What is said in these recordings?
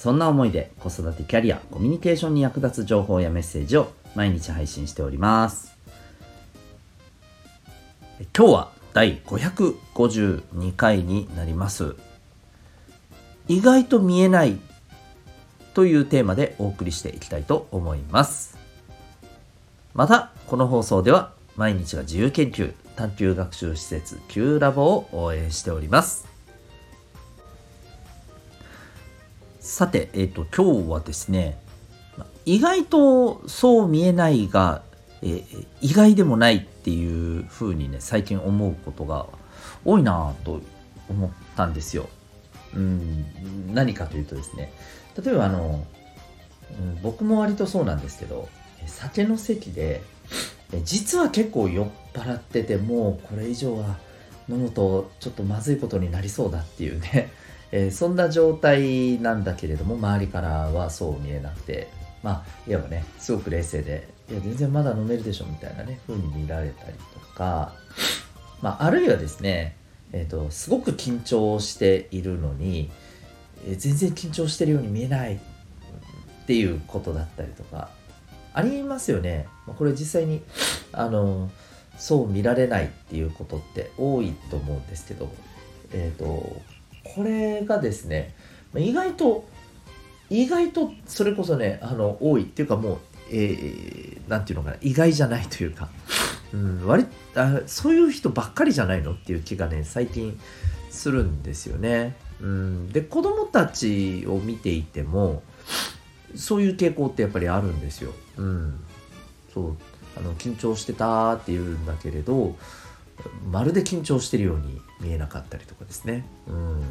そんな思いで子育てキャリア、コミュニケーションに役立つ情報やメッセージを毎日配信しております。今日は第552回になります。意外と見えないというテーマでお送りしていきたいと思います。また、この放送では毎日が自由研究、探究学習施設 Q ラボを応援しております。さて、えっ、と、今日はですね、意外とそう見えないが、えー意外でもないっていうふうにね、最近思うことが多いなぁと思ったんですよ。うん、何かというとですね、例えばあの、うん僕も割とそうなんですけど、酒の席で、実は結構酔っ払ってて、もうこれ以上は飲むとちょっとまずいことになりそうだっていうね、えーそんな状態なんだけれども周りからはそう見えなくてまあいわばねすごく冷静でいや全然まだ飲めるでしょみたいなね風に見られたりとか、まあ、あるいはですね、えー、とすごく緊張しているのに、えー全然緊張してるように見えないっていうことだったりとかありますよね。これ実際にあのそう見られないっていうことって多いと思うんですけど、えっ、とこれがですね意外と意外とそれこそねあの多いっていうかもう、えーなんていうのかな意外じゃないというか、うん、割あそういう人ばっかりじゃないのっていう気がね最近するんですよね。うん、で子供たちを見ていてもそういう傾向ってやっぱりあるんですよ。うん、そうあの緊張してたって言うんだけれどまるで緊張してるように見えなかったりとかですね。うん、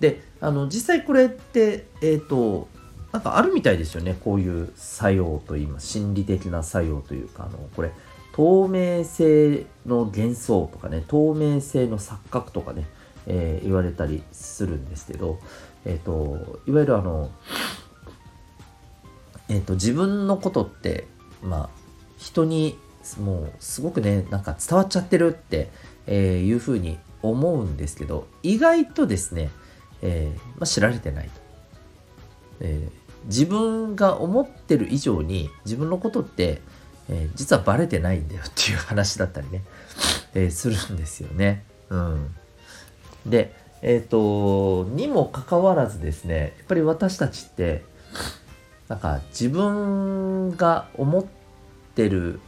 であの実際これってえっ、となんかあるみたいですよねこういう作用といいます心理的な作用というかあのこれ透明性の幻想とかね透明性の錯覚とかね、えー言われたりするんですけど、えっといわゆるあの、えっと自分のことってまあ人にもうすごくねなんか伝わっちゃってるって、えいうふうに思うんですけど意外とですね、えーまあ、知られてないと、えー自分が思ってる以上に自分のことって、えー実はバレてないんだよっていう話だったりね、えするんですよね。うん、でえっ、とにもかかわらずですねやっぱり私たちってなんか自分が思ってる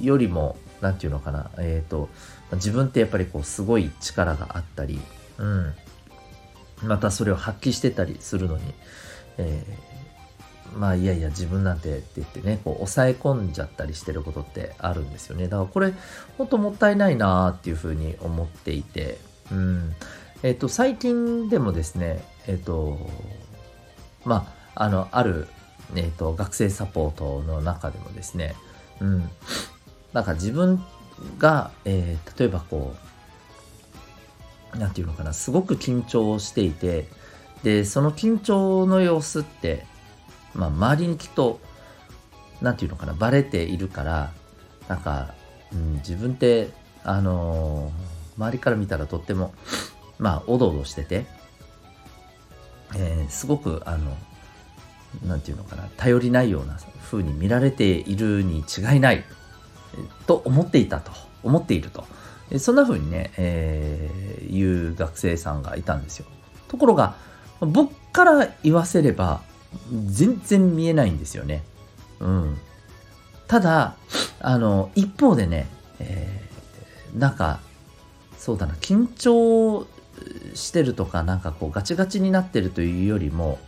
よりも何て言うのかな。えっ、と自分ってやっぱりこうすごい力があったり、うん、またそれを発揮してたりするのに、えーまあいやいや自分なんてって言ってねこう抑え込んじゃったりしてることってあるんですよね。だからこれ本当もったいないなーっていうふうに思っていてうん。えっ、と最近でもですねえっ、とまああのある、えー、と学生サポートの中でもですねうん。なんか自分が、えー例えばこうなんていうのかなすごく緊張していてでその緊張の様子って、まあ、周りにきっとなんていうのかなバレているからなんか、うん、自分ってあのー周りから見たらとってもまあおどおどしてて、えーすごくあのなんていうのかな。頼りないような風に見られているに違いない。と思っていたと。思っていると。そんな風にね、えー言う学生さんがいたんですよ。ところが僕から言わせれば全然見えないんですよね。うん。ただあの一方でね、えーなんかそうだな緊張してるとかなんかこうガチガチになってるというよりも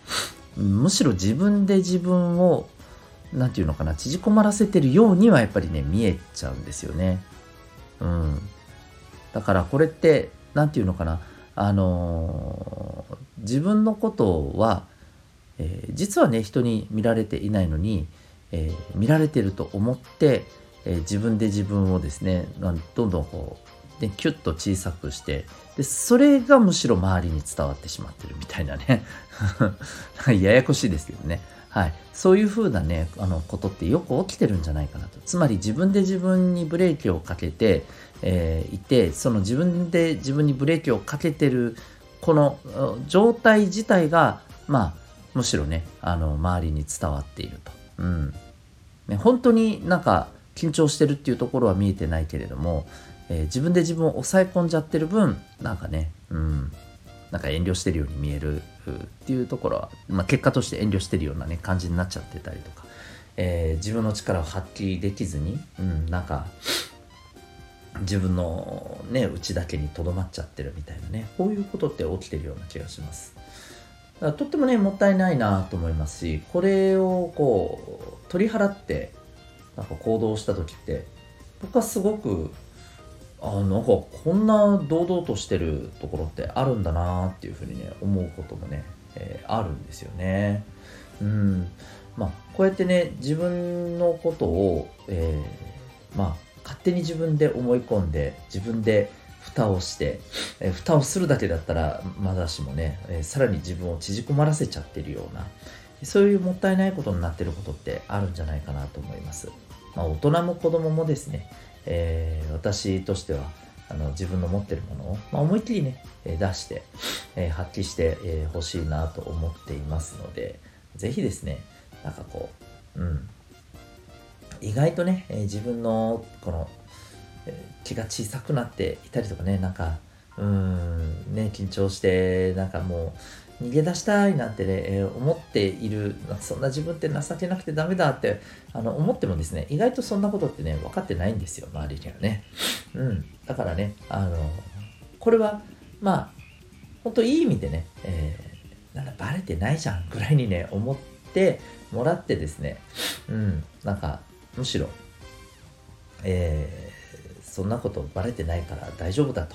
むしろ自分で自分をなんていうのかな縮こまらせてるようにはやっぱりね見えちゃうんですよね。うん、だからこれってなんていうのかなあのー自分のことは、えー、実はね人に見られていないのに、えー、見られてると思って、え自分で自分をですねどんどんこうでキュッと小さくしてでそれがむしろ周りに伝わってしまってるみたいなね。ややこしいですけどね。はい、そういうふうなねあのことってよく起きてるんじゃないかなと。つまり自分で自分にブレーキをかけて、えー、いてその自分で自分にブレーキをかけてるこの状態自体がまあむしろねあの周りに伝わっていると、うん。ね、本当になんか緊張してるっていうところは見えてないけれども、えー、自分で自分を抑え込んじゃってる分なんかね、うん、なんか遠慮してるように見えるっていうところは、まあ、結果として遠慮してるようなね感じになっちゃってたりとか、えー、自分の力を発揮できずに、うん、なんか自分のね内だけにとどまっちゃってるみたいなねこういうことって起きてるような気がします。とってもねもったいないなと思いますしこれをこう取り払ってなんか行動した時って僕はすごくあなんかこんな堂々としてるところってあるんだなっていうふうにね思うこともね、えー、あるんですよね。うんまあ、こうやってね自分のことを、えー、まあ、勝手に自分で思い込んで自分で蓋をして、えー、蓋をするだけだったらまだしもね、えー、さらに自分を縮こまらせちゃってるようなそういうもったいないことになってることってあるんじゃないかなと思います。まあ、大人も子供もですね、えー、私としてはあの自分の持ってるものを、まあ、思いっきりね、え出して、えー、発揮してほ、えー、しいなと思っていますので、ぜひですね、なんかこう、うん、意外とね、え、自分のこの、え気が小さくなっていたりとかね、なんか、うん、ね、緊張して、なんかもう、逃げ出したいなんてね、えー、思っているそんな自分って情けなくてダメだってあの思ってもですね意外とそんなことってね分かってないんですよ周りにはね。うん。だからねあのこれはまあ本当いい意味でね、えー、なんかバレてないじゃんぐらいにね思ってもらってですねうん。なんかむしろえー、そんなことバレてないから大丈夫だと。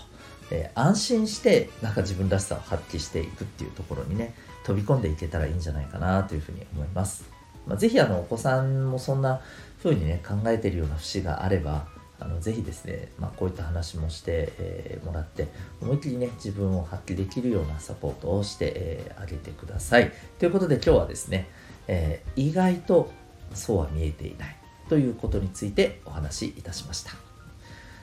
えー、安心してなんか自分らしさを発揮していくっていうところにね飛び込んでいけたらいいんじゃないかなというふうに思います、まあ、ぜひあのお子さんもそんな風にね考えてるような節があればあのぜひですね、まあ、こういった話もして、えー、もらって思いっきりね自分を発揮できるようなサポートをしてあ、えー、げてください。ということで今日はですね、えー、意外とそうは見えていないということについてお話しいたしました。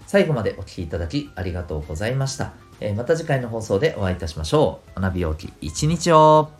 最後までお聴きいただきありがとうございました。えー、また次回の放送でお会いいたしましょう。学びようき一日を